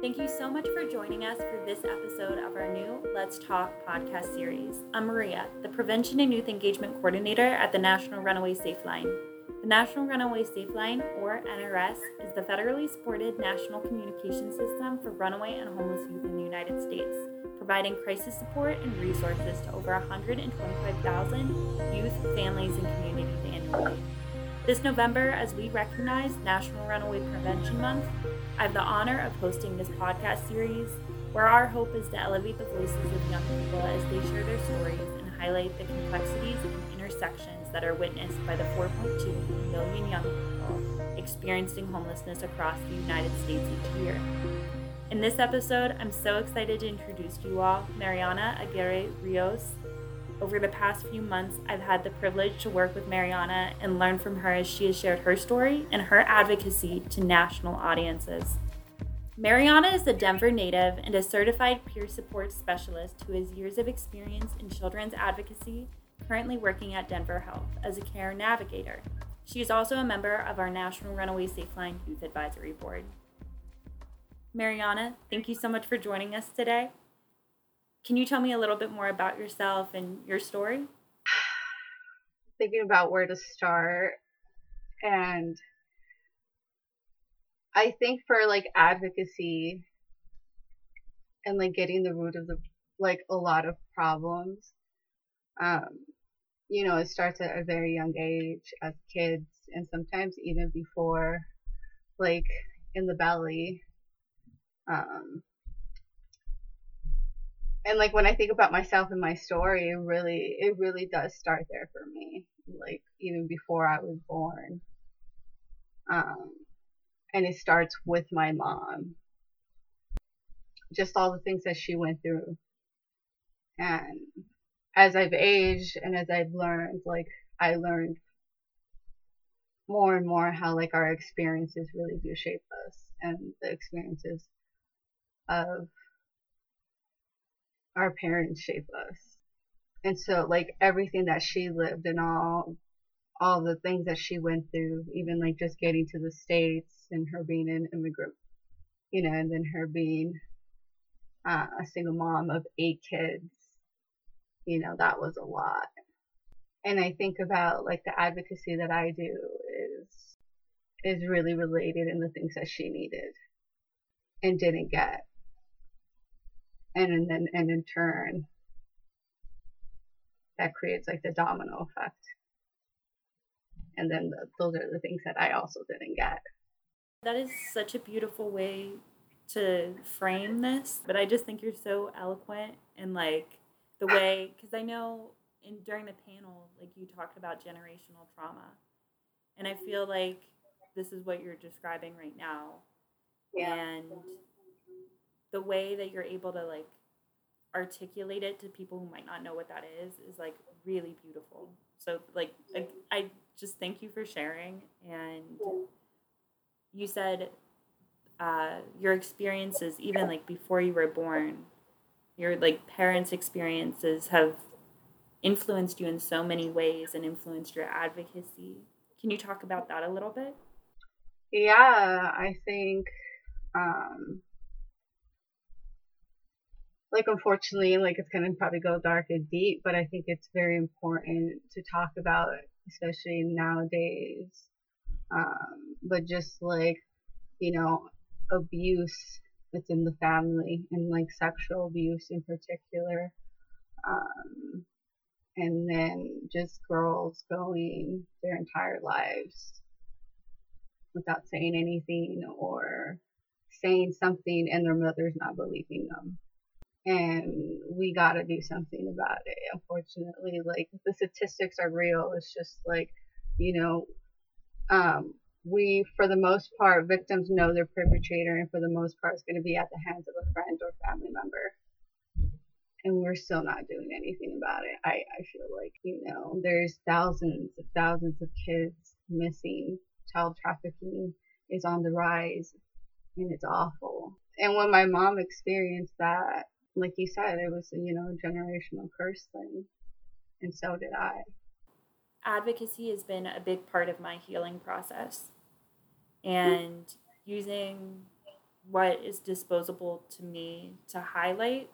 Thank you so much for joining us for this episode of our new Let's Talk podcast series. I'm Maria, the Prevention and Youth Engagement Coordinator at the National Runaway Safe Line. The National Runaway Safe Line, or NRS, is the federally supported national communication system for runaway and homeless youth in the United States, providing crisis support and resources to over 125,000 youth, families, and communities annually. This November, as we recognize National Runaway Prevention Month, I have the honor of hosting this podcast series where our hope is to elevate the voices of young people as they share their stories and highlight the complexities and intersections that are witnessed by the 4.2 million young people experiencing homelessness across the United States each year. In this episode, I'm so excited to introduce you all Mariana Aguirre Rios, over the past few months, I've had the privilege to work with Mariana and learn from her as she has shared her story and her advocacy to national audiences. Mariana is a Denver native and a certified peer support specialist who has years of experience in children's advocacy, currently working at Denver Health as a care navigator. She is also a member of our National Runaway Safe Line Youth Advisory Board. Mariana, thank you so much for joining us today. Can you tell me a little bit more about yourself and your story? Thinking about where to start. And I think for like advocacy and like getting the root of the like a lot of problems, um, you know, it starts at a very young age as kids and sometimes even before, like in the belly. Um, and like when I think about myself and my story, it really it really does start there for me. Like even before I was born. Um and it starts with my mom. Just all the things that she went through. And as I've aged and as I've learned, like I learned more and more how like our experiences really do shape us and the experiences of our parents shape us. And so like everything that she lived and all all the things that she went through, even like just getting to the States and her being an immigrant, you know, and then her being uh, a single mom of eight kids, you know, that was a lot. And I think about like the advocacy that I do is is really related in the things that she needed and didn't get and, and then and in turn that creates like the domino effect. And then the, those are the things that i also didn't get. That is such a beautiful way to frame this but i just think you're so eloquent and like the ah. way because i know in during the panel like you talked about generational trauma. And i feel like this is what you're describing right now. Yeah. and the way that you're able to like articulate it to people who might not know what that is is like really beautiful. So like I, I just thank you for sharing and you said uh, your experiences even like before you were born your like parents experiences have influenced you in so many ways and influenced your advocacy can you talk about that a little bit yeah i think um, like unfortunately like it's gonna probably go dark and deep but i think it's very important to talk about especially nowadays um, but just like you know abuse that's in the family and like sexual abuse in particular um, and then just girls going their entire lives without saying anything or saying something and their mother's not believing them and we got to do something about it unfortunately like the statistics are real it's just like you know um, we for the most part victims know their perpetrator and for the most part it's going to be at the hands of a friend or family member. And we're still not doing anything about it. I i feel like you know there's thousands of thousands of kids missing. Child trafficking is on the rise and it's awful. And when my mom experienced that like you said, it was, you know, a generational curse thing. And so did I. Advocacy has been a big part of my healing process. And using what is disposable to me to highlight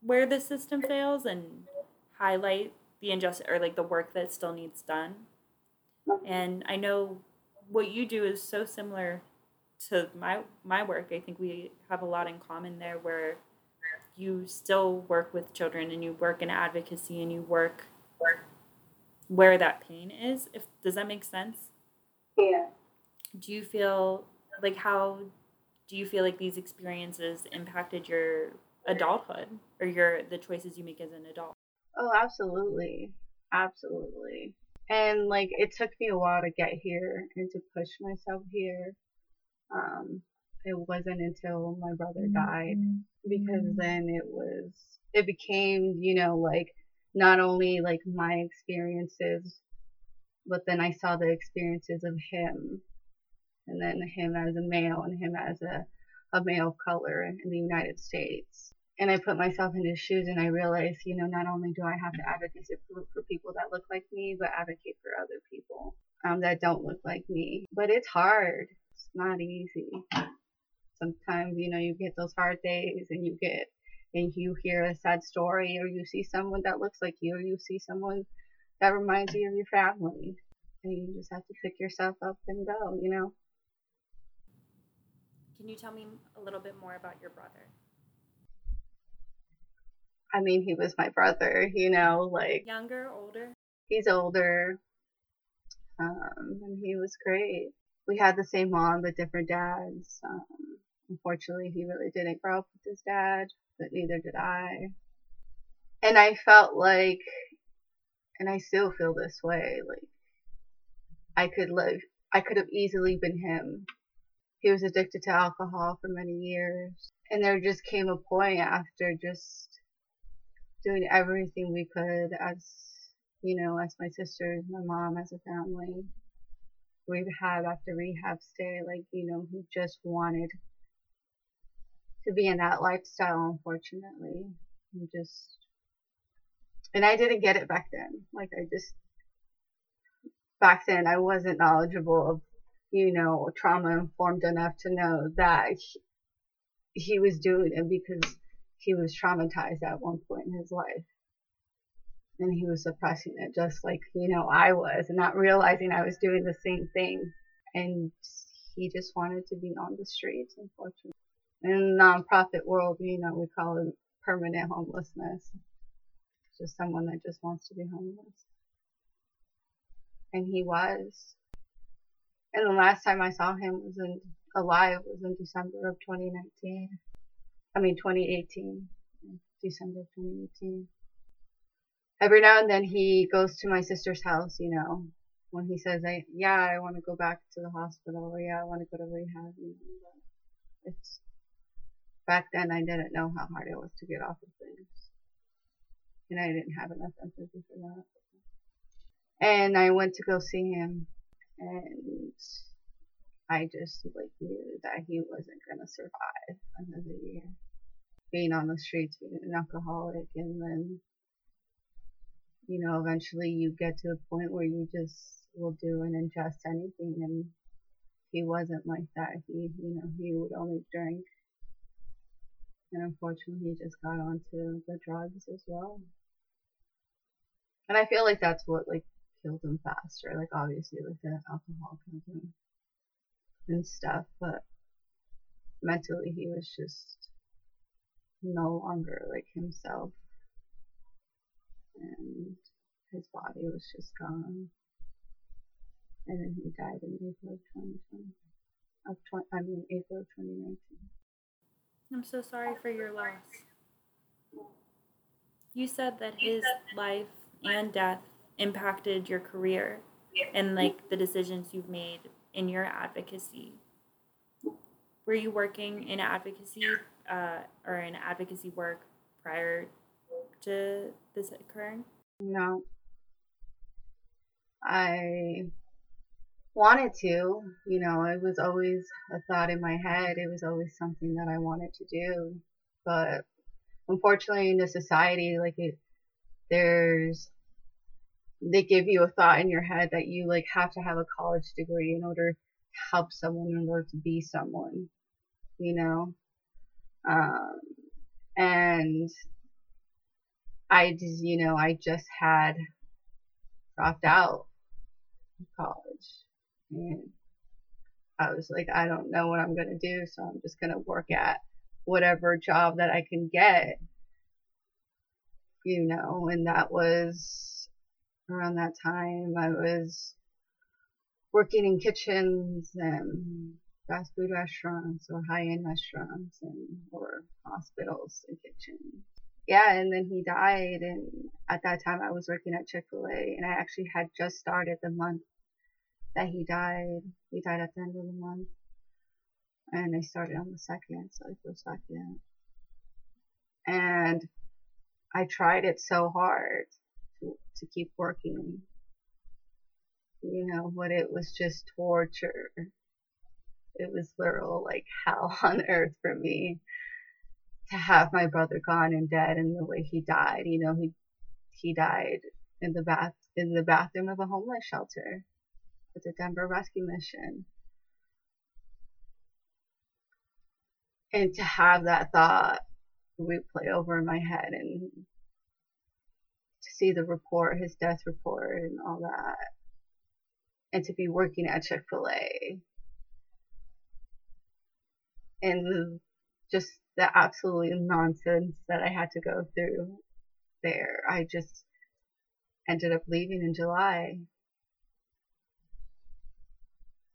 where the system fails and highlight the injustice or like the work that still needs done. And I know what you do is so similar to my my work. I think we have a lot in common there where you still work with children and you work in advocacy and you work where that pain is. If does that make sense? Yeah. Do you feel like how do you feel like these experiences impacted your adulthood or your the choices you make as an adult? Oh, absolutely. Absolutely. And like it took me a while to get here and to push myself here. Um it wasn't until my brother died because then it was it became, you know, like not only like my experiences but then I saw the experiences of him and then him as a male and him as a, a male of color in the United States. And I put myself in his shoes and I realized, you know, not only do I have to advocate for, for people that look like me, but advocate for other people um, that don't look like me. But it's hard. It's not easy. Sometimes, you know, you get those hard days and you get, and you hear a sad story or you see someone that looks like you or you see someone that reminds you of your family. And you just have to pick yourself up and go, you know? Can you tell me a little bit more about your brother? I mean, he was my brother, you know, like. Younger, older? He's older. Um, and he was great. We had the same mom, but different dads. Um, unfortunately, he really didn't grow up with his dad, but neither did I. And I felt like, and I still feel this way, like, I could live, I could have easily been him. He was addicted to alcohol for many years. And there just came a point after just doing everything we could as, you know, as my sisters, my mom, as a family. we Rehab after rehab stay, like, you know, he just wanted to be in that lifestyle, unfortunately. He just, and I didn't get it back then. Like, I just, back then I wasn't knowledgeable of, you know, trauma informed enough to know that he, he was doing it because he was traumatized at one point in his life. And he was suppressing it just like, you know, I was and not realizing I was doing the same thing. And he just wanted to be on the streets, unfortunately. In the nonprofit world, you know, we call it permanent homelessness. It's Just someone that just wants to be homeless. And he was. And the last time I saw him was in alive was in December of 2019. I mean 2018. December 2018. Every now and then he goes to my sister's house, you know, when he says, I, yeah, I want to go back to the hospital or yeah, I want to go to rehab. You know, it's, back then I didn't know how hard it was to get off of things. And I didn't have enough empathy for that. And I went to go see him and I just like knew that he wasn't gonna survive another year. Being on the streets, being an alcoholic, and then you know eventually you get to a point where you just will do and ingest anything, and he wasn't like that. He you know he would only drink, and unfortunately he just got onto the drugs as well. And I feel like that's what like killed him faster. Like obviously like the alcohol killed him and stuff, but mentally he was just no longer like himself. And his body was just gone. And then he died in April of 2020. Of 20, I mean, April of 2019. I'm so sorry for your loss. You said that his life and death impacted your career and like the decisions you've made in your advocacy. Were you working in advocacy uh, or in advocacy work prior to this occurring? No. I wanted to, you know, it was always a thought in my head. It was always something that I wanted to do. But unfortunately in the society, like it, there's they give you a thought in your head that you like have to have a college degree in order to help someone in order to be someone you know. Um, and I just, you know, I just had dropped out of college. And I was like, I don't know what I'm going to do, so I'm just going to work at whatever job that I can get. You know, and that was around that time I was working in kitchens and fast food restaurants or high end restaurants and or hospitals and kitchens. Yeah, and then he died and at that time I was working at Chick-fil-A and I actually had just started the month that he died. He died at the end of the month. And I started on the second, so I feel second. And I tried it so hard to, to keep working. You know, but it was just torture. It was literal like hell on earth for me to have my brother gone and dead and the way he died. You know, he he died in the bath in the bathroom of a homeless shelter with the Denver Rescue Mission. And to have that thought replay over in my head and to see the report, his death report and all that, and to be working at Chick-fil-A and just the absolute nonsense that I had to go through there. I just ended up leaving in July.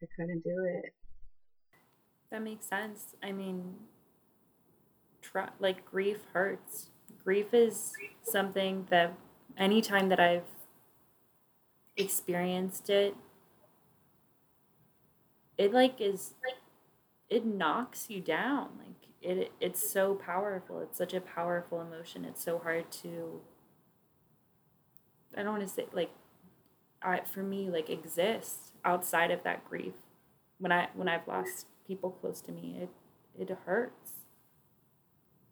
I couldn't do it. That makes sense. I mean, try, like grief hurts. Grief is something that anytime that I've experienced it, it like is like it knocks you down. Like it it's so powerful. It's such a powerful emotion. It's so hard to I don't want to say like I for me like exist outside of that grief. When I when I've lost people close to me, it it hurts.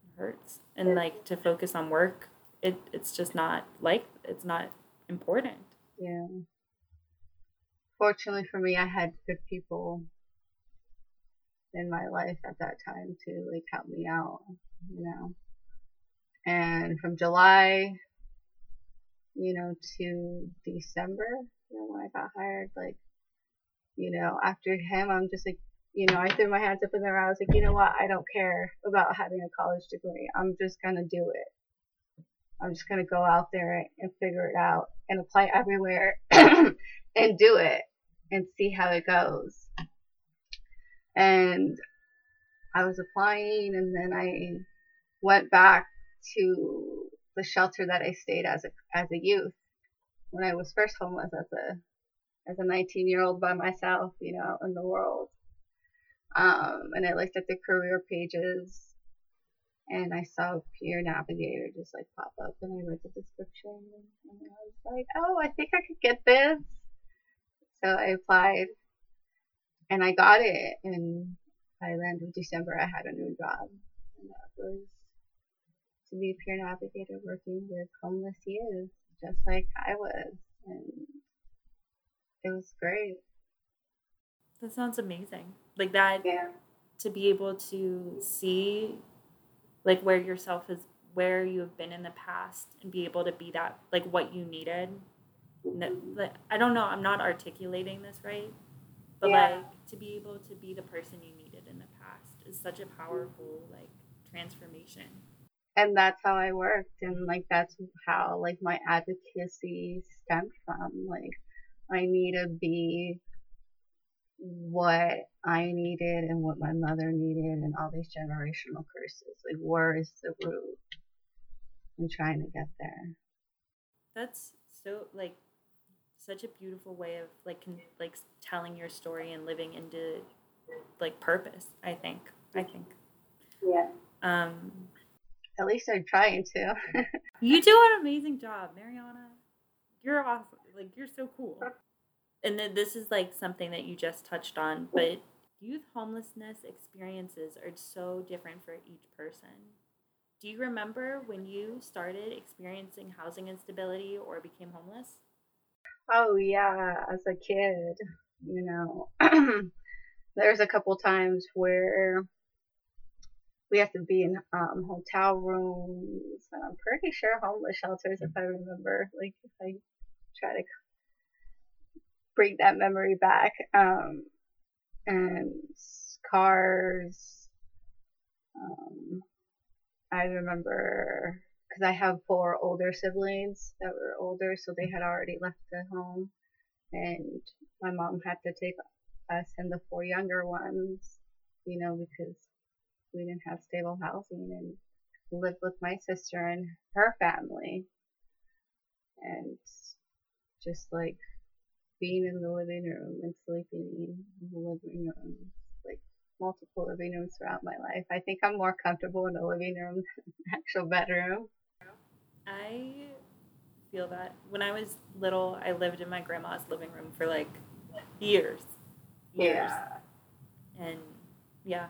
It hurts. And like to focus on work, it it's just not like it's not important. Yeah. Fortunately for me, I had good people in my life at that time to like help me out, you know. And from July, you know, to December, you know, when I got hired, like, you know, after him, I'm just like, you know, I threw my hands up in the air. I was like, you know what? I don't care about having a college degree. I'm just gonna do it. I'm just gonna go out there and figure it out and apply everywhere and do it and see how it goes and I was applying and then I went back to the shelter that I stayed as a as a youth when I was first homeless as a as a 19 year old by myself, you know, in the world. Um, and I looked at the career pages and I saw Peer Navigator just like pop up and I read the description and I was like, oh, I think I could get this. So I applied and I got it. And by the end of December, I had a new job, and that was to be a peer navigator working with homeless youth, just like I was, and it was great. That sounds amazing. Like that. Yeah. To be able to see, like where yourself is, where you have been in the past, and be able to be that, like what you needed. Mm-hmm. Like, I don't know. I'm not articulating this right, but yeah. like to be able to be the person you needed in the past is such a powerful like transformation and that's how i worked and like that's how like my advocacy stemmed from like i need to be what i needed and what my mother needed and all these generational curses like where is the root and trying to get there. That's so like such a beautiful way of like con- like telling your story and living into like purpose i think i think. Yeah. Um at least i'm trying to. You do an amazing job mariana. You're awesome. Like you're so cool. And then this is like something that you just touched on but youth homelessness experiences are so different for each person. Do you remember when you started experiencing housing instability or became homeless? Oh yeah, as a kid, you know, there's a couple times where we have to be in um, hotel rooms, and I'm pretty sure homeless shelters, if I remember. Like if I try to bring that memory back, um, and cars. Um, I remember because I have four older siblings that were older, so they had already left the home, and my mom had to take us and the four younger ones, you know, because we didn't have stable housing and lived with my sister and her family. And just like being in the living room and sleeping in the living room, like multiple living rooms throughout my life. I think I'm more comfortable in the living room than actual bedroom. I feel that. When I was little, I lived in my grandma's living room for like years. Years. Yeah. And yeah,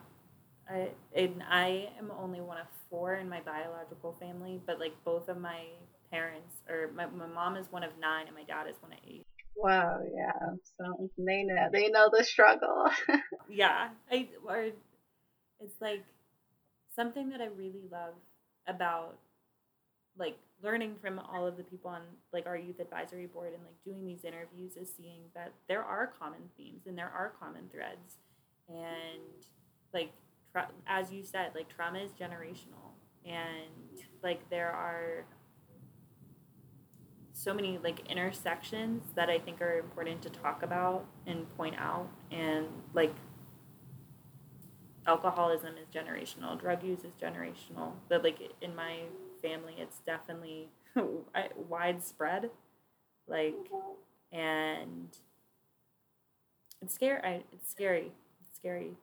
I and I am only one of four in my biological family, but like both of my parents or my, my mom is one of nine and my dad is one of eight. Wow, yeah. So they know they know the struggle. yeah. I or it's like something that I really love about like learning from all of the people on like our youth advisory board and like doing these interviews is seeing that there are common themes and there are common threads and like tra- as you said like trauma is generational. And like there are so many like intersections that i think are important to talk about and point out. And like alcoholism is generational. Drug use is generational. But like in my family it's definitely widespread. Like and it's scary. It's scary. It's scary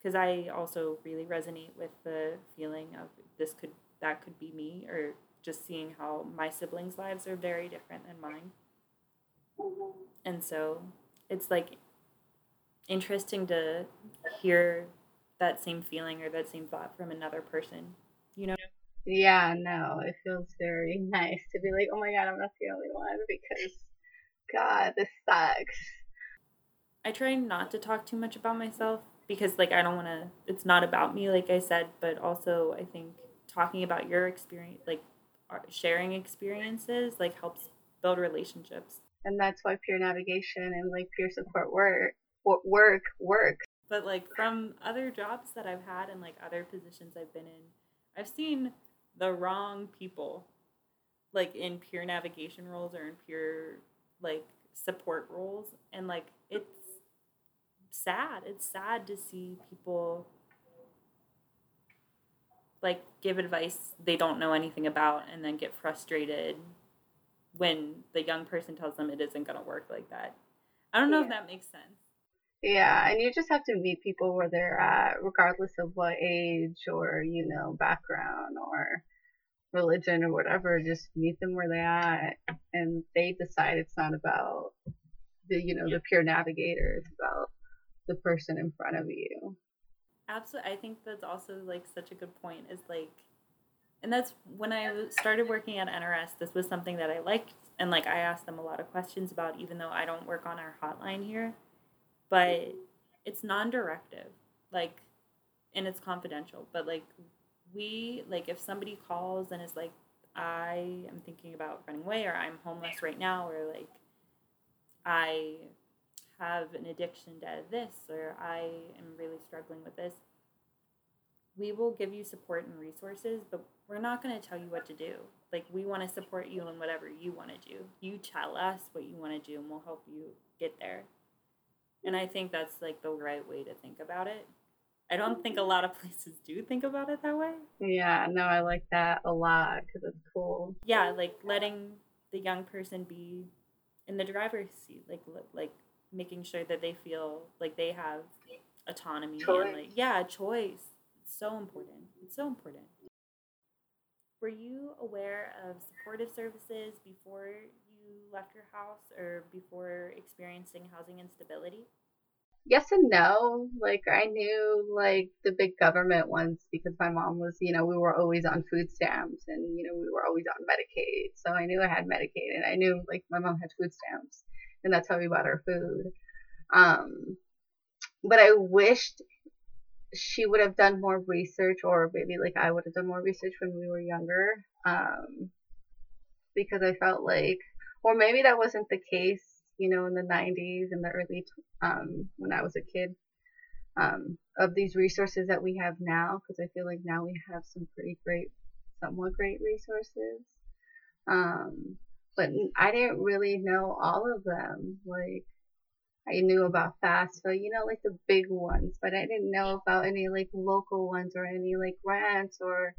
because i also really resonate with the feeling of this could that could be me or just seeing how my siblings lives are very different than mine and so it's like interesting to hear that same feeling or that same thought from another person you know yeah, no, it feels very nice to be like, oh my god, I'm not the only one because, God, this sucks. I try not to talk too much about myself because, like, I don't want to, it's not about me, like I said, but also I think talking about your experience, like, uh, sharing experiences, like, helps build relationships. And that's why peer navigation and, like, peer support work, work works. But, like, from other jobs that I've had and, like, other positions I've been in, I've seen the wrong people like in peer navigation roles or in peer like support roles and like it's sad it's sad to see people like give advice they don't know anything about and then get frustrated when the young person tells them it isn't going to work like that i don't know yeah. if that makes sense yeah, and you just have to meet people where they're at, regardless of what age or, you know, background or religion or whatever. Just meet them where they're at, and they decide it's not about the, you know, the peer navigator. It's about the person in front of you. Absolutely. I think that's also like such a good point is like, and that's when I started working at NRS, this was something that I liked. And like, I asked them a lot of questions about, even though I don't work on our hotline here but it's non-directive like and it's confidential but like we like if somebody calls and is like i am thinking about running away or i'm homeless right now or like i have an addiction to this or i am really struggling with this we will give you support and resources but we're not going to tell you what to do like we want to support you in whatever you want to do you tell us what you want to do and we'll help you get there and I think that's like the right way to think about it. I don't think a lot of places do think about it that way. Yeah, no, I like that a lot because it's cool. Yeah, like letting the young person be in the driver's seat, like like making sure that they feel like they have autonomy choice. and like yeah, choice. It's so important. It's so important. Were you aware of supportive services before you left your house or before experiencing housing instability? Yes and no. Like I knew like the big government ones because my mom was, you know, we were always on food stamps and you know we were always on Medicaid. So I knew I had Medicaid and I knew like my mom had food stamps and that's how we bought our food. Um, but I wished she would have done more research, or maybe like I would have done more research when we were younger, um, because I felt like, or maybe that wasn't the case, you know, in the 90s and the early, um, when I was a kid, um, of these resources that we have now, because I feel like now we have some pretty great, somewhat great resources. Um, but I didn't really know all of them. Like, I knew about FAFSA, you know, like the big ones, but I didn't know about any like local ones or any like grants or,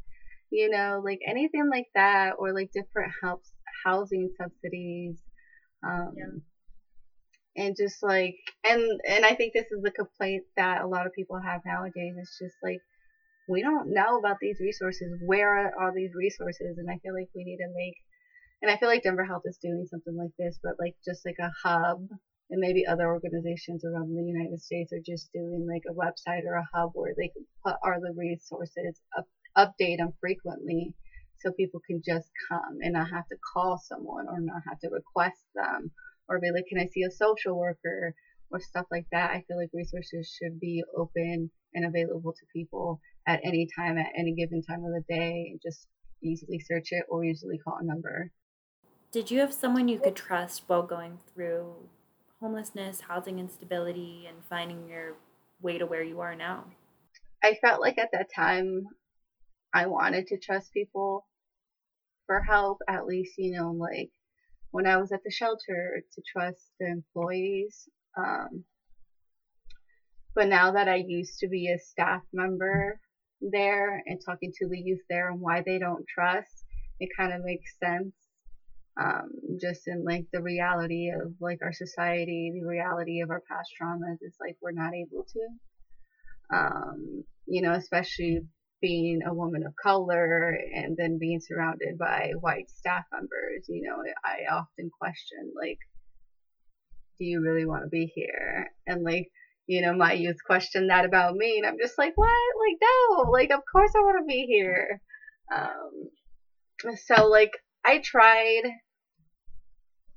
you know, like anything like that or like different helps, housing subsidies. Um, yeah. And just like, and, and I think this is the complaint that a lot of people have nowadays. It's just like, we don't know about these resources. Where are all these resources? And I feel like we need to make, and I feel like Denver Health is doing something like this, but like just like a hub and maybe other organizations around the United States are just doing like a website or a hub where they can put all the resources, up, update them frequently so people can just come and not have to call someone or not have to request them or be like, can I see a social worker or stuff like that. I feel like resources should be open and available to people at any time, at any given time of the day. And just easily search it or easily call a number. Did you have someone you could trust while going through homelessness, housing instability, and finding your way to where you are now? I felt like at that time I wanted to trust people for help, at least, you know, like when I was at the shelter to trust the employees. Um, but now that I used to be a staff member there and talking to the youth there and why they don't trust, it kind of makes sense um, just in like the reality of like our society, the reality of our past traumas is like we're not able to. Um, you know, especially being a woman of color and then being surrounded by white staff members, you know, I often question like, do you really want to be here? And like, you know, my youth questioned that about me, and I'm just like, what? Like, no, like, of course I want to be here. Um, so like, I tried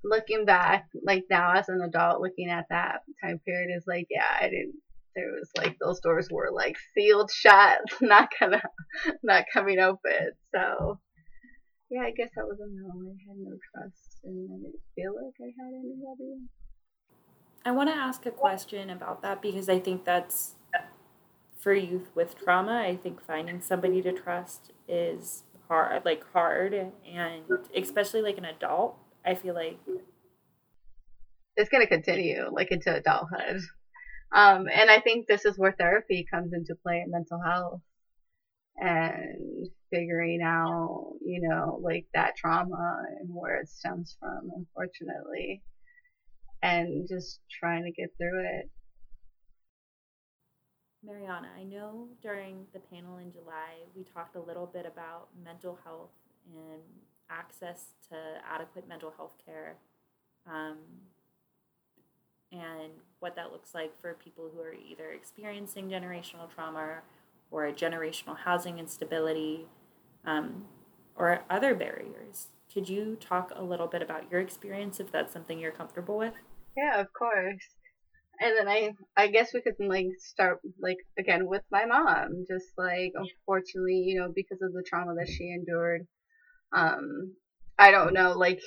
looking back, like now as an adult, looking at that time period is like, yeah, I didn't. There was like those doors were like sealed shut, not gonna, not coming open. So, yeah, I guess that was a no. I had no trust, and I didn't feel like I had anybody. I want to ask a question about that because I think that's for youth with trauma. I think finding somebody to trust is hard, like hard, and especially like an adult. I feel like it's going to continue like into adulthood. Um, and I think this is where therapy comes into play in mental health and figuring out, you know, like that trauma and where it stems from, unfortunately, and just trying to get through it. Mariana, I know during the panel in July we talked a little bit about mental health and access to adequate mental health care um, and what that looks like for people who are either experiencing generational trauma or generational housing instability um, or other barriers. Could you talk a little bit about your experience if that's something you're comfortable with? Yeah, of course. And then I I guess we could like start like again with my mom. Just like unfortunately, you know, because of the trauma that she endured. Um I don't know, like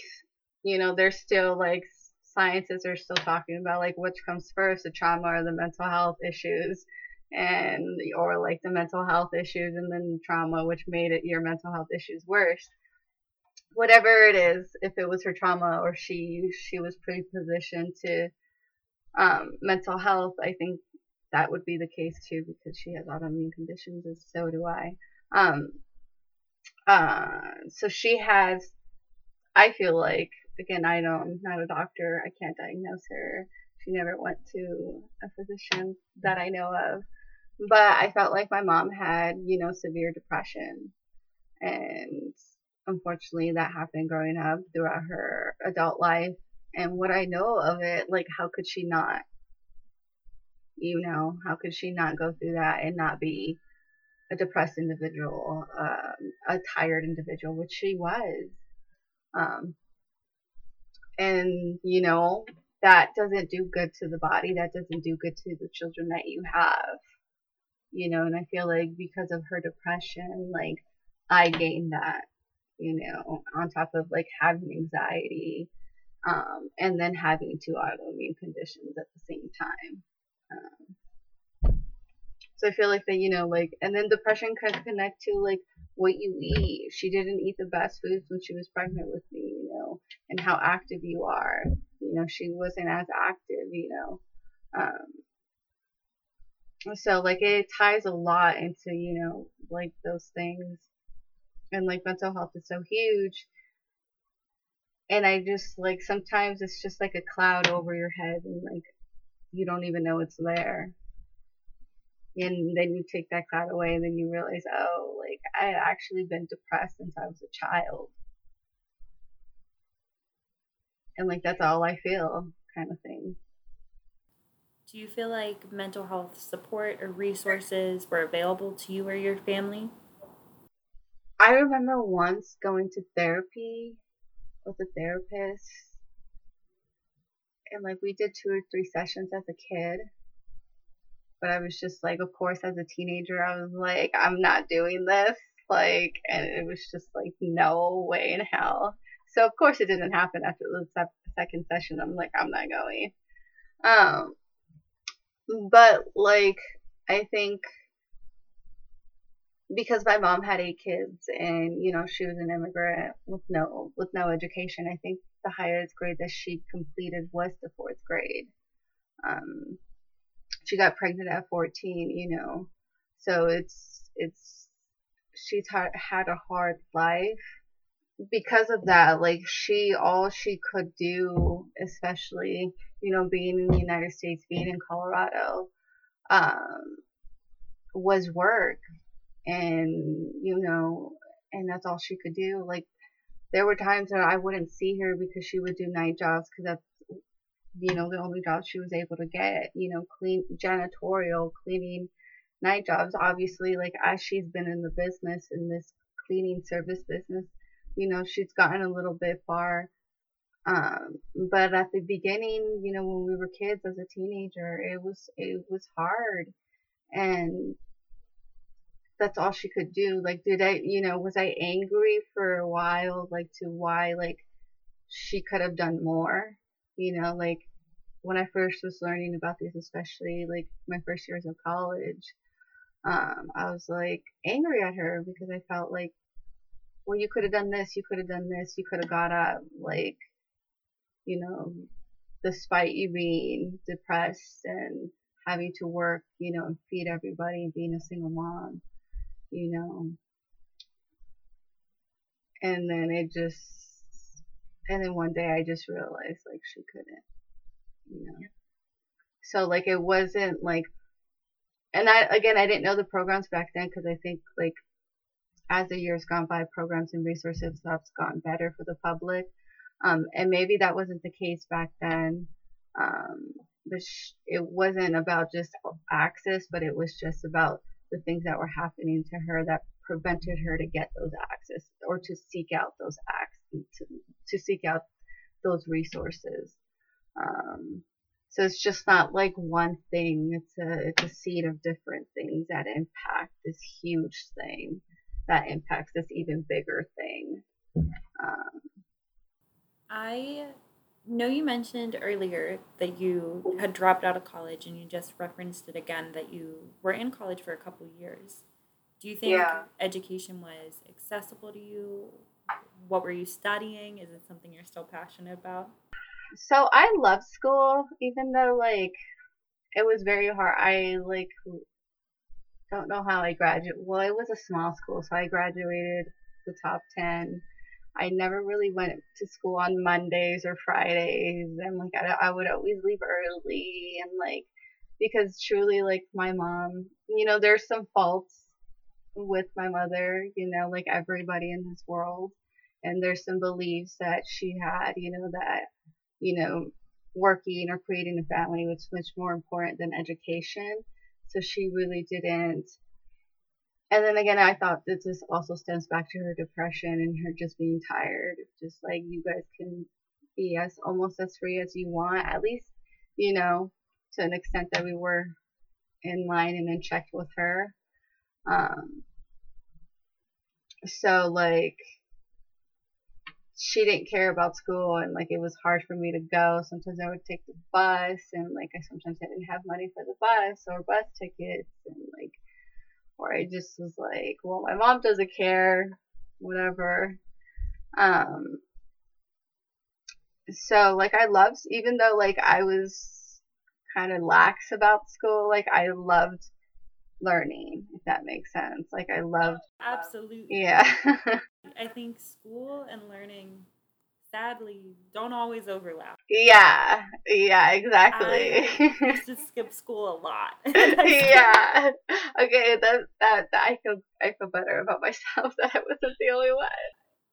you know, there's still like scientists are still talking about like which comes first, the trauma or the mental health issues and or like the mental health issues and then trauma which made it your mental health issues worse whatever it is, if it was her trauma or she she was pre-positioned to um, mental health, I think that would be the case too because she has autoimmune conditions, and so do I. Um, uh, so she has. I feel like again, I know I'm not a doctor. I can't diagnose her. She never went to a physician that I know of. But I felt like my mom had, you know, severe depression and unfortunately that happened growing up throughout her adult life and what i know of it like how could she not you know how could she not go through that and not be a depressed individual um, a tired individual which she was. Um, and you know that doesn't do good to the body that doesn't do good to the children that you have. You know, and I feel like because of her depression, like I gained that, you know, on top of like having anxiety, um, and then having two autoimmune conditions at the same time. Um, so I feel like that, you know, like, and then depression can connect to like what you eat. She didn't eat the best foods when she was pregnant with me, you know, and how active you are. You know, she wasn't as active, you know. Um, so like it ties a lot into, you know, like those things. And like mental health is so huge. And I just like sometimes it's just like a cloud over your head and like you don't even know it's there. And then you take that cloud away and then you realize, oh, like I had actually been depressed since I was a child. And like that's all I feel kind of thing. Do you feel like mental health support or resources were available to you or your family? I remember once going to therapy with a therapist, and like we did two or three sessions as a kid. But I was just like, of course, as a teenager, I was like, I'm not doing this. Like, and it was just like, no way in hell. So of course it didn't happen after the second session. I'm like, I'm not going. Um, but like I think because my mom had eight kids and you know she was an immigrant with no with no education, I think the highest grade that she completed was the fourth grade. Um, she got pregnant at 14, you know, so it's it's she's had had a hard life because of that. Like she all she could do, especially you know, being in the United States, being in Colorado, um, was work. And, you know, and that's all she could do. Like, there were times that I wouldn't see her because she would do night jobs because that's, you know, the only job she was able to get, you know, clean, janitorial, cleaning night jobs. Obviously, like, as she's been in the business, in this cleaning service business, you know, she's gotten a little bit far um, but at the beginning, you know, when we were kids as a teenager, it was, it was hard. And that's all she could do. Like, did I, you know, was I angry for a while, like, to why, like, she could have done more? You know, like, when I first was learning about these, especially, like, my first years of college, um, I was, like, angry at her because I felt like, well, you could have done this, you could have done this, you could have got up, like, you know, despite you being depressed and having to work, you know, and feed everybody and being a single mom, you know. And then it just, and then one day I just realized like she couldn't, you know. So like it wasn't like, and I, again, I didn't know the programs back then because I think like as the years gone by, programs and resources have gotten better for the public. Um, and maybe that wasn't the case back then. Um, it wasn't about just access, but it was just about the things that were happening to her that prevented her to get those access or to seek out those access, to, to seek out those resources. Um, so it's just not like one thing. It's a it's a seed of different things that impact this huge thing that impacts this even bigger thing. Um, I know you mentioned earlier that you had dropped out of college and you just referenced it again that you were in college for a couple years. Do you think yeah. education was accessible to you? What were you studying? Is it something you're still passionate about? So I love school, even though like it was very hard. I like don't know how I graduated. Well, it was a small school, so I graduated the top ten I never really went to school on Mondays or Fridays, and like I, I would always leave early, and like because truly, like my mom, you know, there's some faults with my mother, you know, like everybody in this world, and there's some beliefs that she had, you know, that you know, working or creating a family was much more important than education. So she really didn't and then again, I thought that this also stems back to her depression and her just being tired. Just like you guys can be as almost as free as you want, at least, you know, to an extent that we were in line and in check with her. Um, so like she didn't care about school and like it was hard for me to go. Sometimes I would take the bus and like I sometimes I didn't have money for the bus or bus tickets and like or I just was like, well my mom doesn't care, whatever. Um so like I loved even though like I was kind of lax about school, like I loved learning, if that makes sense. Like I loved Absolutely. Yeah. I think school and learning sadly don't always overlap. yeah. Yeah, exactly. I used to skip school a lot. yeah. Okay, that, that that I feel I feel better about myself that I wasn't the only one.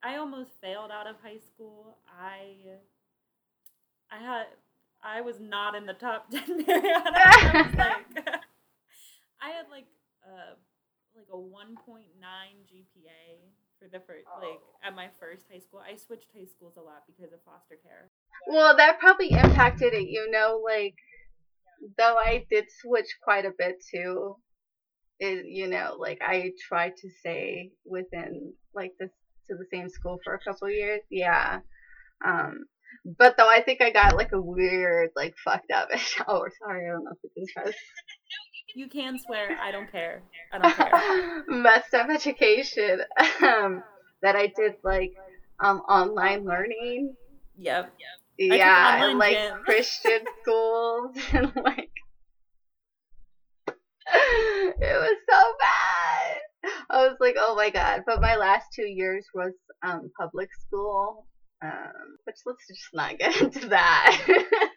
I almost failed out of high school. I I had I was not in the top ten. I like I had like uh like a one point nine GPA for the first like at my first high school. I switched high schools a lot because of foster care. Well, that probably impacted it, you know, like though I did switch quite a bit too. It, you know, like I tried to stay within like this to the same school for a couple years. Yeah. Um but though I think I got like a weird, like fucked up. oh, sorry, I don't know if we can trust. You can swear. I don't care. I don't care. messed up education um, that I did like um online learning. Yep. Yeah, online and like gym. Christian schools and like it was so bad. I was like, oh my god. But my last two years was um public school. Um, which let's just not get into that.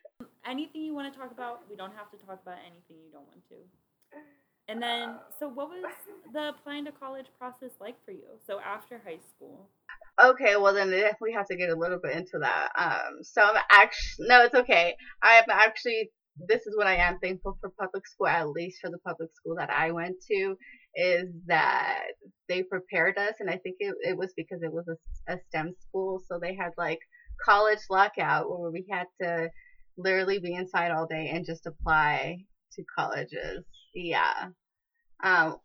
Anything you want to talk about, we don't have to talk about anything you don't want to. And then, so what was the applying to college process like for you? So after high school. Okay, well then we have to get a little bit into that. Um, so I'm actually no, it's okay. I'm actually this is what I am thankful for public school, at least for the public school that I went to, is that they prepared us, and I think it, it was because it was a, a STEM school, so they had like college lockout where we had to literally be inside all day and just apply to colleges. Yeah. Um,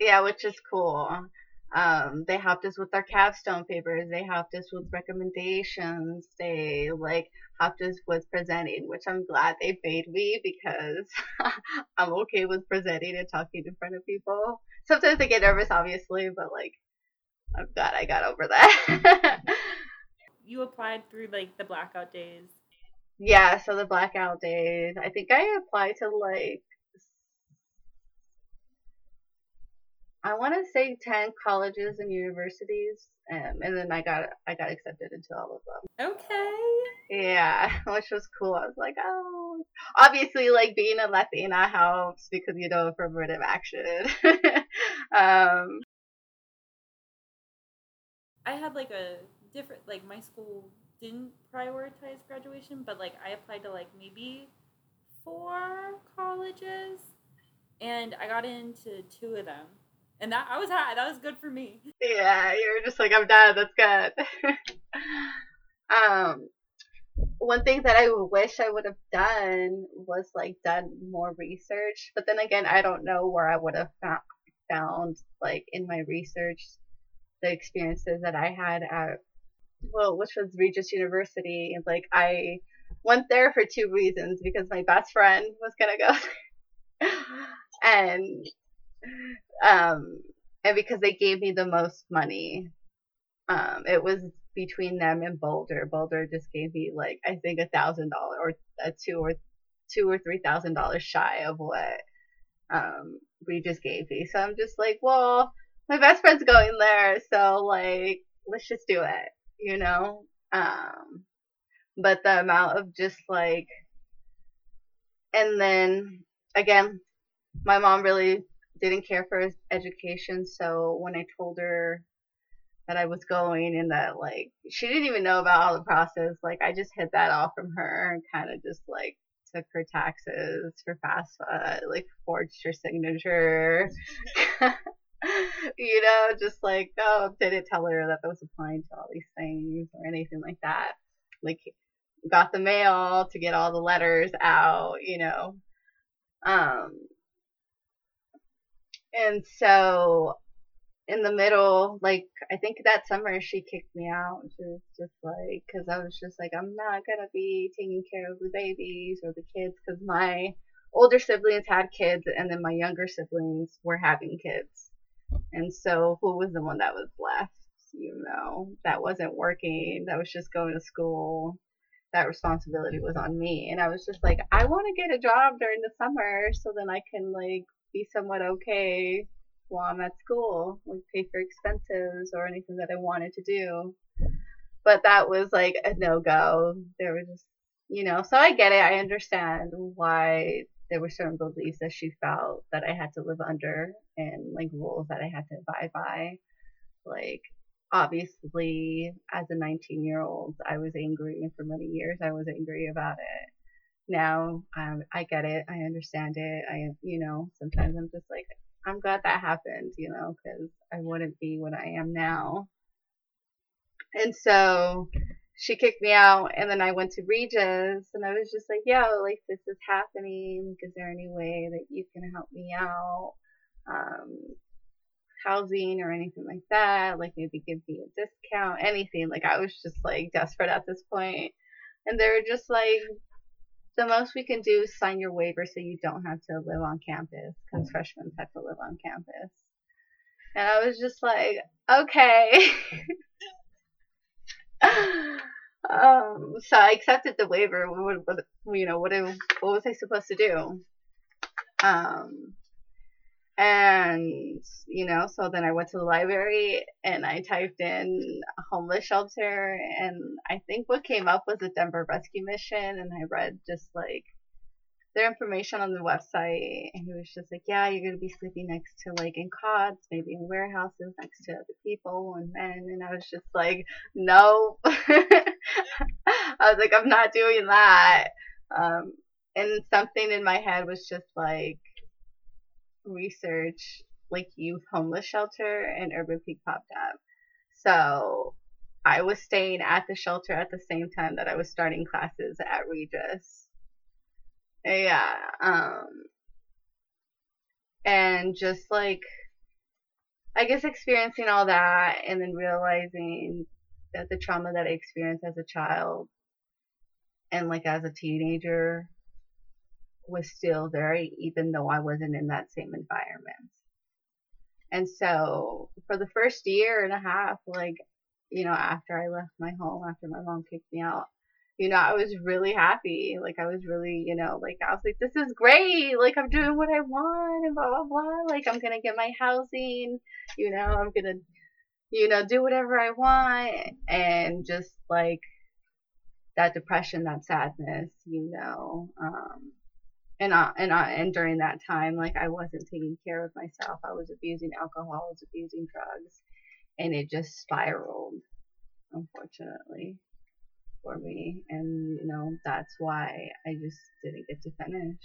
yeah, which is cool. Um, they helped us with our capstone papers. They helped us with recommendations. They like helped us with presenting, which I'm glad they paid me because I'm okay with presenting and talking in front of people. Sometimes I get nervous, obviously, but like I'm glad I got over that. You applied through like the blackout days. yeah, so the blackout days. I think I applied to like I want to say ten colleges and universities, um, and then I got I got accepted into all of them. Okay. Yeah, which was cool. I was like, oh, obviously, like being a Latina helps because you know affirmative action. um, I had like a different like my school didn't prioritize graduation, but like I applied to like maybe four colleges and I got into two of them. And that I was high. That was good for me. yeah, you're just like I'm done. That's good. um, one thing that I wish I would have done was like done more research, but then again, I don't know where I would have found, like in my research the experiences that I had at well, which was Regis University. And like I went there for two reasons because my best friend was gonna go, and um, and because they gave me the most money. Um, it was between them and Boulder. Boulder just gave me like I think a thousand dollar or a two or two or three thousand dollars shy of what um just gave me. So I'm just like, well, my best friend's going there, so like let's just do it, you know. Um, but the amount of just like, and then again, my mom really didn't care for his education, so when I told her that I was going and that like she didn't even know about all the process, like I just hid that off from her and kind of just like took her taxes for FAFSA, like forged her signature. you know, just like, oh, didn't tell her that I was applying to all these things or anything like that. Like, got the mail to get all the letters out, you know. Um, And so in the middle, like I think that summer she kicked me out. She was just like, because I was just like, I'm not gonna be taking care of the babies or the kids, because my older siblings had kids, and then my younger siblings were having kids, and so who was the one that was left? You know, that wasn't working. That was just going to school. That responsibility was on me, and I was just like, I want to get a job during the summer so then I can like be somewhat okay while I'm at school, like pay for expenses or anything that I wanted to do. But that was like a no go. There was just, you know, so I get it. I understand why there were certain beliefs that she felt that I had to live under and like rules that I had to abide by. Like, obviously, as a 19 year old, I was angry, and for many years, I was angry about it. Now, um, I get it. I understand it. I, you know, sometimes I'm just like, I'm glad that happened, you know, because I wouldn't be what I am now. And so she kicked me out, and then I went to Regis, and I was just like, yo, like, this is happening. Is there any way that you can help me out? Um, housing or anything like that, like maybe give me a discount, anything. Like I was just like desperate at this point. And they were just like, the most we can do is sign your waiver so you don't have to live on campus because freshmen have to live on campus. And I was just like, okay. um, so I accepted the waiver. What, what, you know, what, what was I supposed to do? Um, and you know so then i went to the library and i typed in homeless shelter. And i think what came up was the denver rescue mission. And i read just like their information on the website. And he was just like yeah you're going to be sleeping next to like in cots maybe in warehouses next to other people and men. And i was just like no i was like i'm not doing that. Um and something in my head was just like research like youth homeless shelter and Urban Peak popped up. So I was staying at the shelter at the same time that I was starting classes at Regis. Yeah. Um and just like I guess experiencing all that and then realizing that the trauma that I experienced as a child and like as a teenager was still there, even though I wasn't in that same environment. And so for the first year and a half, like, you know, after I left my home, after my mom kicked me out, you know, I was really happy. Like, I was really, you know, like, I was like, this is great. Like, I'm doing what I want and blah, blah, blah. Like, I'm going to get my housing, you know, I'm going to, you know, do whatever I want. And just like that depression, that sadness, you know, um, and uh, and uh, and during that time, like I wasn't taking care of myself. I was abusing alcohol, I was abusing drugs, and it just spiraled, unfortunately, for me. And you know that's why I just didn't get to finish.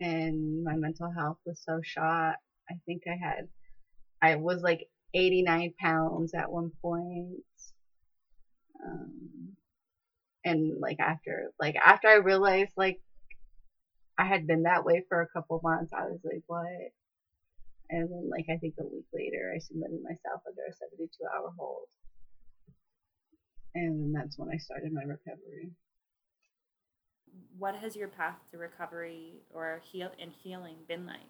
And my mental health was so shot. I think I had, I was like 89 pounds at one point. Um, and like after, like after I realized like I had been that way for a couple months. I was like, what? And then, like, I think a week later, I submitted myself under a 72 hour hold. And then that's when I started my recovery. What has your path to recovery or heal and healing been like?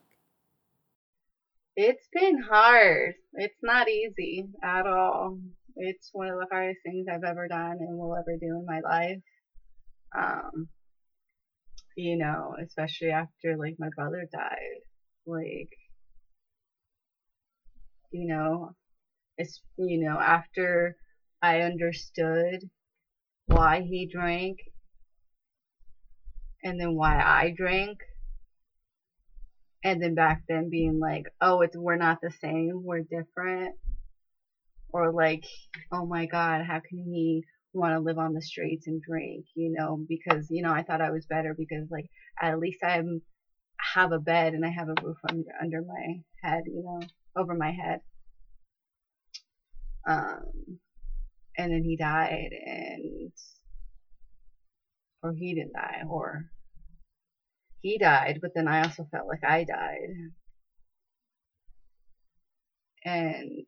It's been hard. It's not easy at all. It's one of the hardest things I've ever done and will ever do in my life. Um, you know, especially after like my brother died. Like, you know, it's, you know, after I understood why he drank and then why I drank. And then back then being like, oh, it's, we're not the same, we're different. Or like, oh my god, how can he want to live on the streets and drink, you know, because, you know, I thought I was better because, like, at least I have a bed and I have a roof under, under my head, you know, over my head. Um, and then he died and, or he didn't die, or he died, but then I also felt like I died. and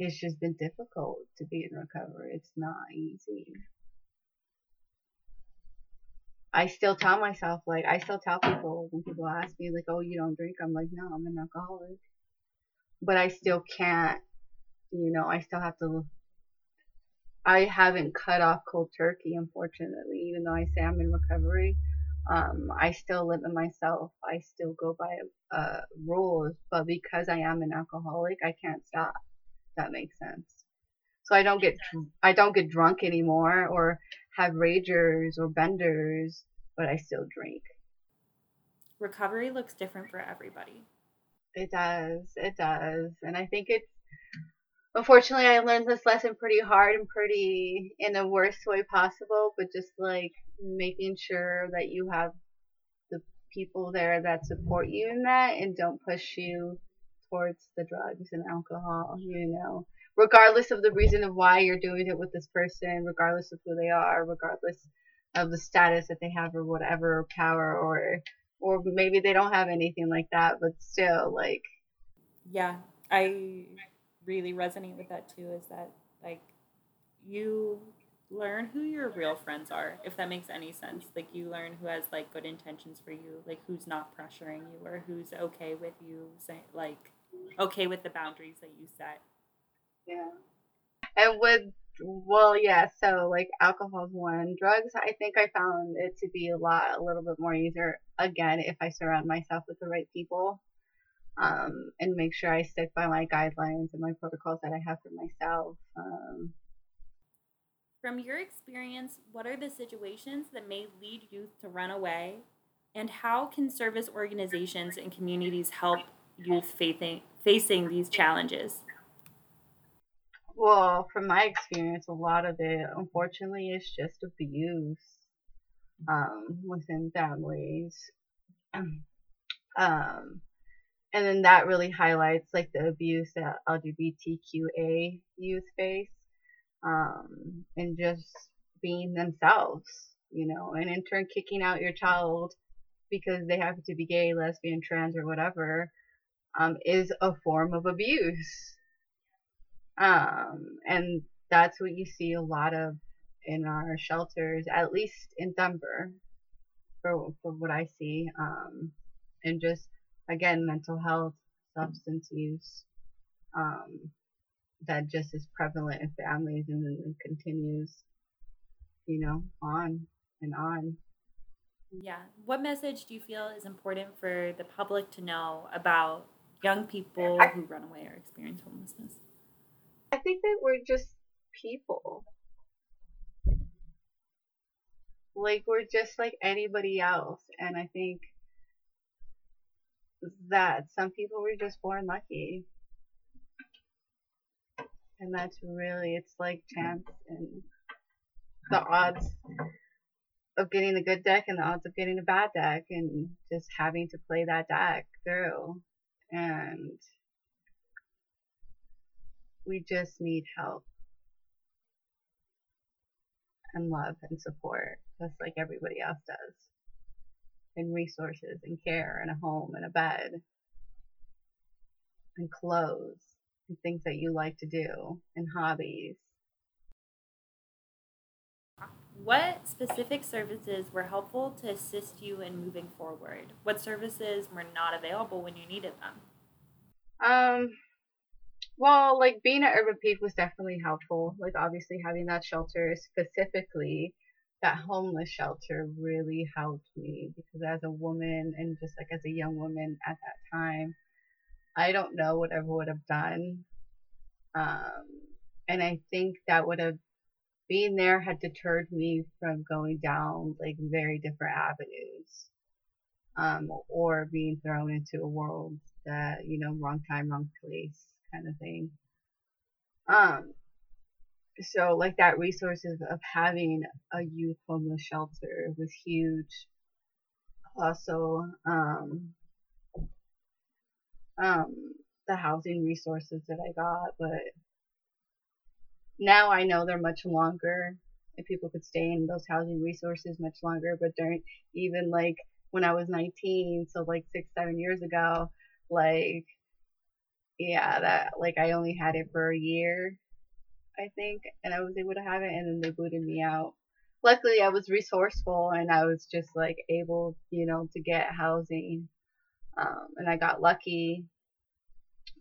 it's just been difficult to be in recovery. It's not easy. I still tell myself, like, I still tell people when people ask me, like, oh, you don't drink. I'm like, no, I'm an alcoholic. But I still can't, you know, I still have to. I haven't cut off cold turkey, unfortunately, even though I say I'm in recovery. Um, I still limit myself. I still go by uh, rules, but because I am an alcoholic, I can't stop. That makes sense. So I don't get I don't get drunk anymore, or have ragers or benders, but I still drink. Recovery looks different for everybody. It does. It does. And I think it's unfortunately I learned this lesson pretty hard and pretty in the worst way possible, but just like making sure that you have the people there that support you in that and don't push you towards the drugs and alcohol, you know regardless of the reason of why you're doing it with this person, regardless of who they are, regardless of the status that they have or whatever power or or maybe they don't have anything like that, but still like yeah, I really resonate with that too is that like you learn who your real friends are if that makes any sense. Like you learn who has like good intentions for you like who's not pressuring you or who's okay with you say, like okay with the boundaries that you set yeah. And with well, yeah, so like alcohol's one. Drugs, I think I found it to be a lot, a little bit more easier. Again, if I surround myself with the right people, um, and make sure I stick by my guidelines and my protocols that I have for myself. Um, From your experience, what are the situations that may lead youth to run away, and how can service organizations and communities help youth facing facing these challenges? Well, from my experience, a lot of it, unfortunately, is just abuse um, within families. Um, and then that really highlights like the abuse that LGBTQA youth face, um, and just being themselves, you know, and in turn kicking out your child because they happen to be gay, lesbian, trans, or whatever, um, is a form of abuse. Um, and that's what you see a lot of in our shelters, at least in Denver, for, for what I see. Um, and just, again, mental health, substance use, um, that just is prevalent in families and then continues, you know, on and on. Yeah. What message do you feel is important for the public to know about young people who run away or experience homelessness? I think that we're just people. Like we're just like anybody else, and I think that some people were just born lucky. And that's really, it's like chance and the odds of getting a good deck and the odds of getting a bad deck and just having to play that deck through. And we just need help and love and support, just like everybody else does. And resources and care and a home and a bed and clothes and things that you like to do and hobbies. What specific services were helpful to assist you in moving forward? What services were not available when you needed them? Um, well, like being at Urban Peak was definitely helpful. Like obviously having that shelter specifically, that homeless shelter really helped me because as a woman and just like as a young woman at that time, I don't know what I would have done. Um, and I think that would have being there had deterred me from going down like very different avenues. Um, or being thrown into a world that, you know, wrong time, wrong place kind of thing. Um, so like that resources of having a youth homeless shelter was huge. Also, um, um, the housing resources that I got, but now I know they're much longer and people could stay in those housing resources much longer. But during even like when I was 19, so like six, seven years ago, like yeah, that like I only had it for a year, I think, and I was able to have it, and then they booted me out. Luckily, I was resourceful and I was just like able, you know, to get housing, um, and I got lucky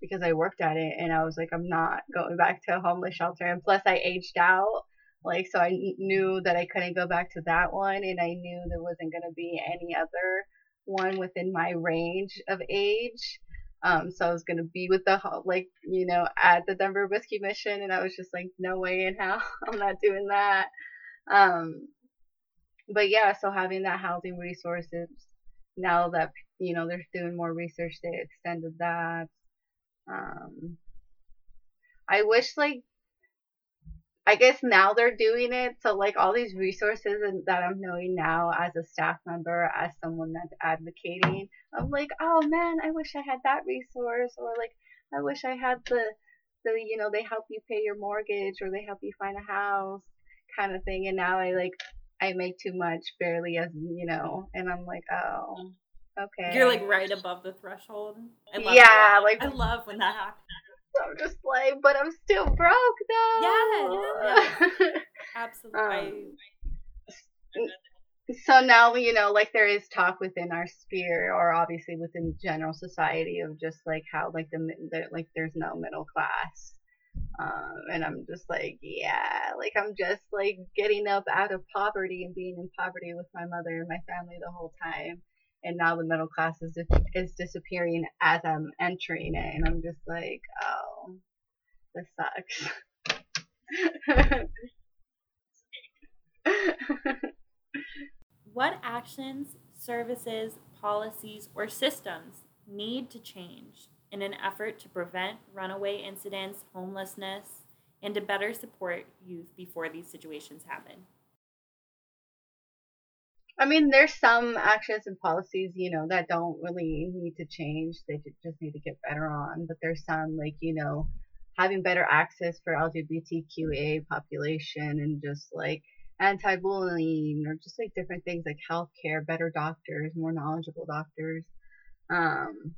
because I worked at it, and I was like, I'm not going back to a homeless shelter, and plus I aged out. Like, so I knew that I couldn't go back to that one, and I knew there wasn't going to be any other one within my range of age. Um, so I was gonna be with the like you know at the Denver Rescue Mission, and I was just like, no way in hell, I'm not doing that. Um, but yeah, so having that housing resources now that you know they're doing more research, they extended that. Um, I wish like I guess now they're doing it. So like all these resources that I'm knowing now as a staff member, as someone that's advocating, I'm like, oh man, I wish I had that resource, or like I wish I had the the you know they help you pay your mortgage or they help you find a house kind of thing. And now I like I make too much barely as you know, and I'm like, oh, okay. You're like right above the threshold. I love yeah, that. like I love when that happens. I'm just like, but I'm still broke though. Yeah, yes. absolutely. Um, so now you know, like there is talk within our sphere, or obviously within general society, of just like how like the, the like there's no middle class. Um, and I'm just like, yeah, like I'm just like getting up out of poverty and being in poverty with my mother and my family the whole time and now the middle class is is disappearing as I'm entering it, and I'm just like, oh, this sucks. what actions, services, policies, or systems need to change in an effort to prevent runaway incidents, homelessness, and to better support youth before these situations happen? I mean, there's some actions and policies, you know, that don't really need to change. They just need to get better on. But there's some, like, you know, having better access for LGBTQA population and just like anti-bullying or just like different things like healthcare, better doctors, more knowledgeable doctors, um,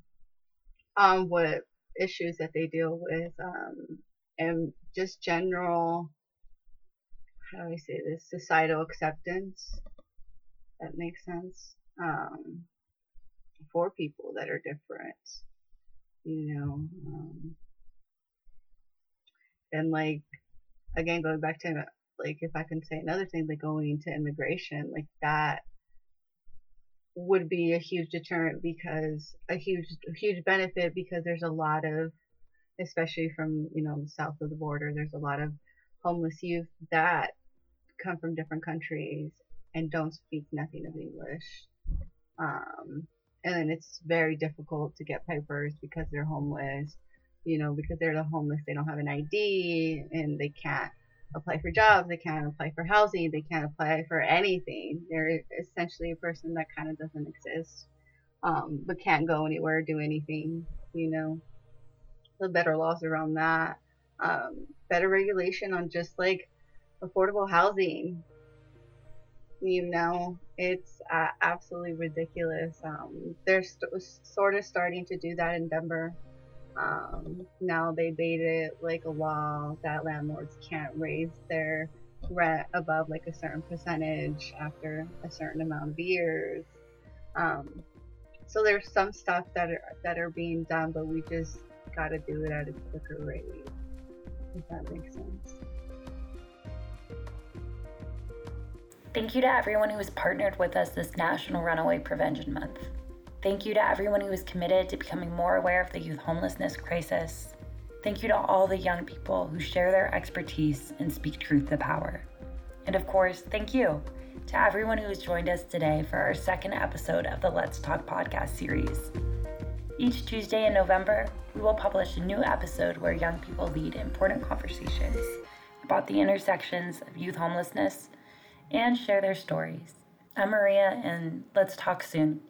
on what issues that they deal with, um, and just general, how do I say this, societal acceptance that makes sense um, for people that are different you know um, and like again going back to like if i can say another thing like going to immigration like that would be a huge deterrent because a huge huge benefit because there's a lot of especially from you know south of the border there's a lot of homeless youth that come from different countries and don't speak nothing of English. Um, and it's very difficult to get papers because they're homeless. You know, because they're the homeless, they don't have an ID and they can't apply for jobs, they can't apply for housing, they can't apply for anything. They're essentially a person that kind of doesn't exist, um, but can't go anywhere, do anything. You know, the better laws around that, um, better regulation on just like affordable housing you know it's uh, absolutely ridiculous. Um, they're st- sort of starting to do that in denver. Um, now they made it like a law that landlords can't raise their rent above like a certain percentage after a certain amount of years. Um, so there's some stuff that are that are being done but we just got to do it at a quicker rate if that makes sense Thank you to everyone who has partnered with us this National Runaway Prevention Month. Thank you to everyone who is committed to becoming more aware of the youth homelessness crisis. Thank you to all the young people who share their expertise and speak truth to power. And of course, thank you to everyone who has joined us today for our second episode of the Let's Talk podcast series. Each Tuesday in November, we will publish a new episode where young people lead important conversations about the intersections of youth homelessness and share their stories. I'm Maria, and let's talk soon.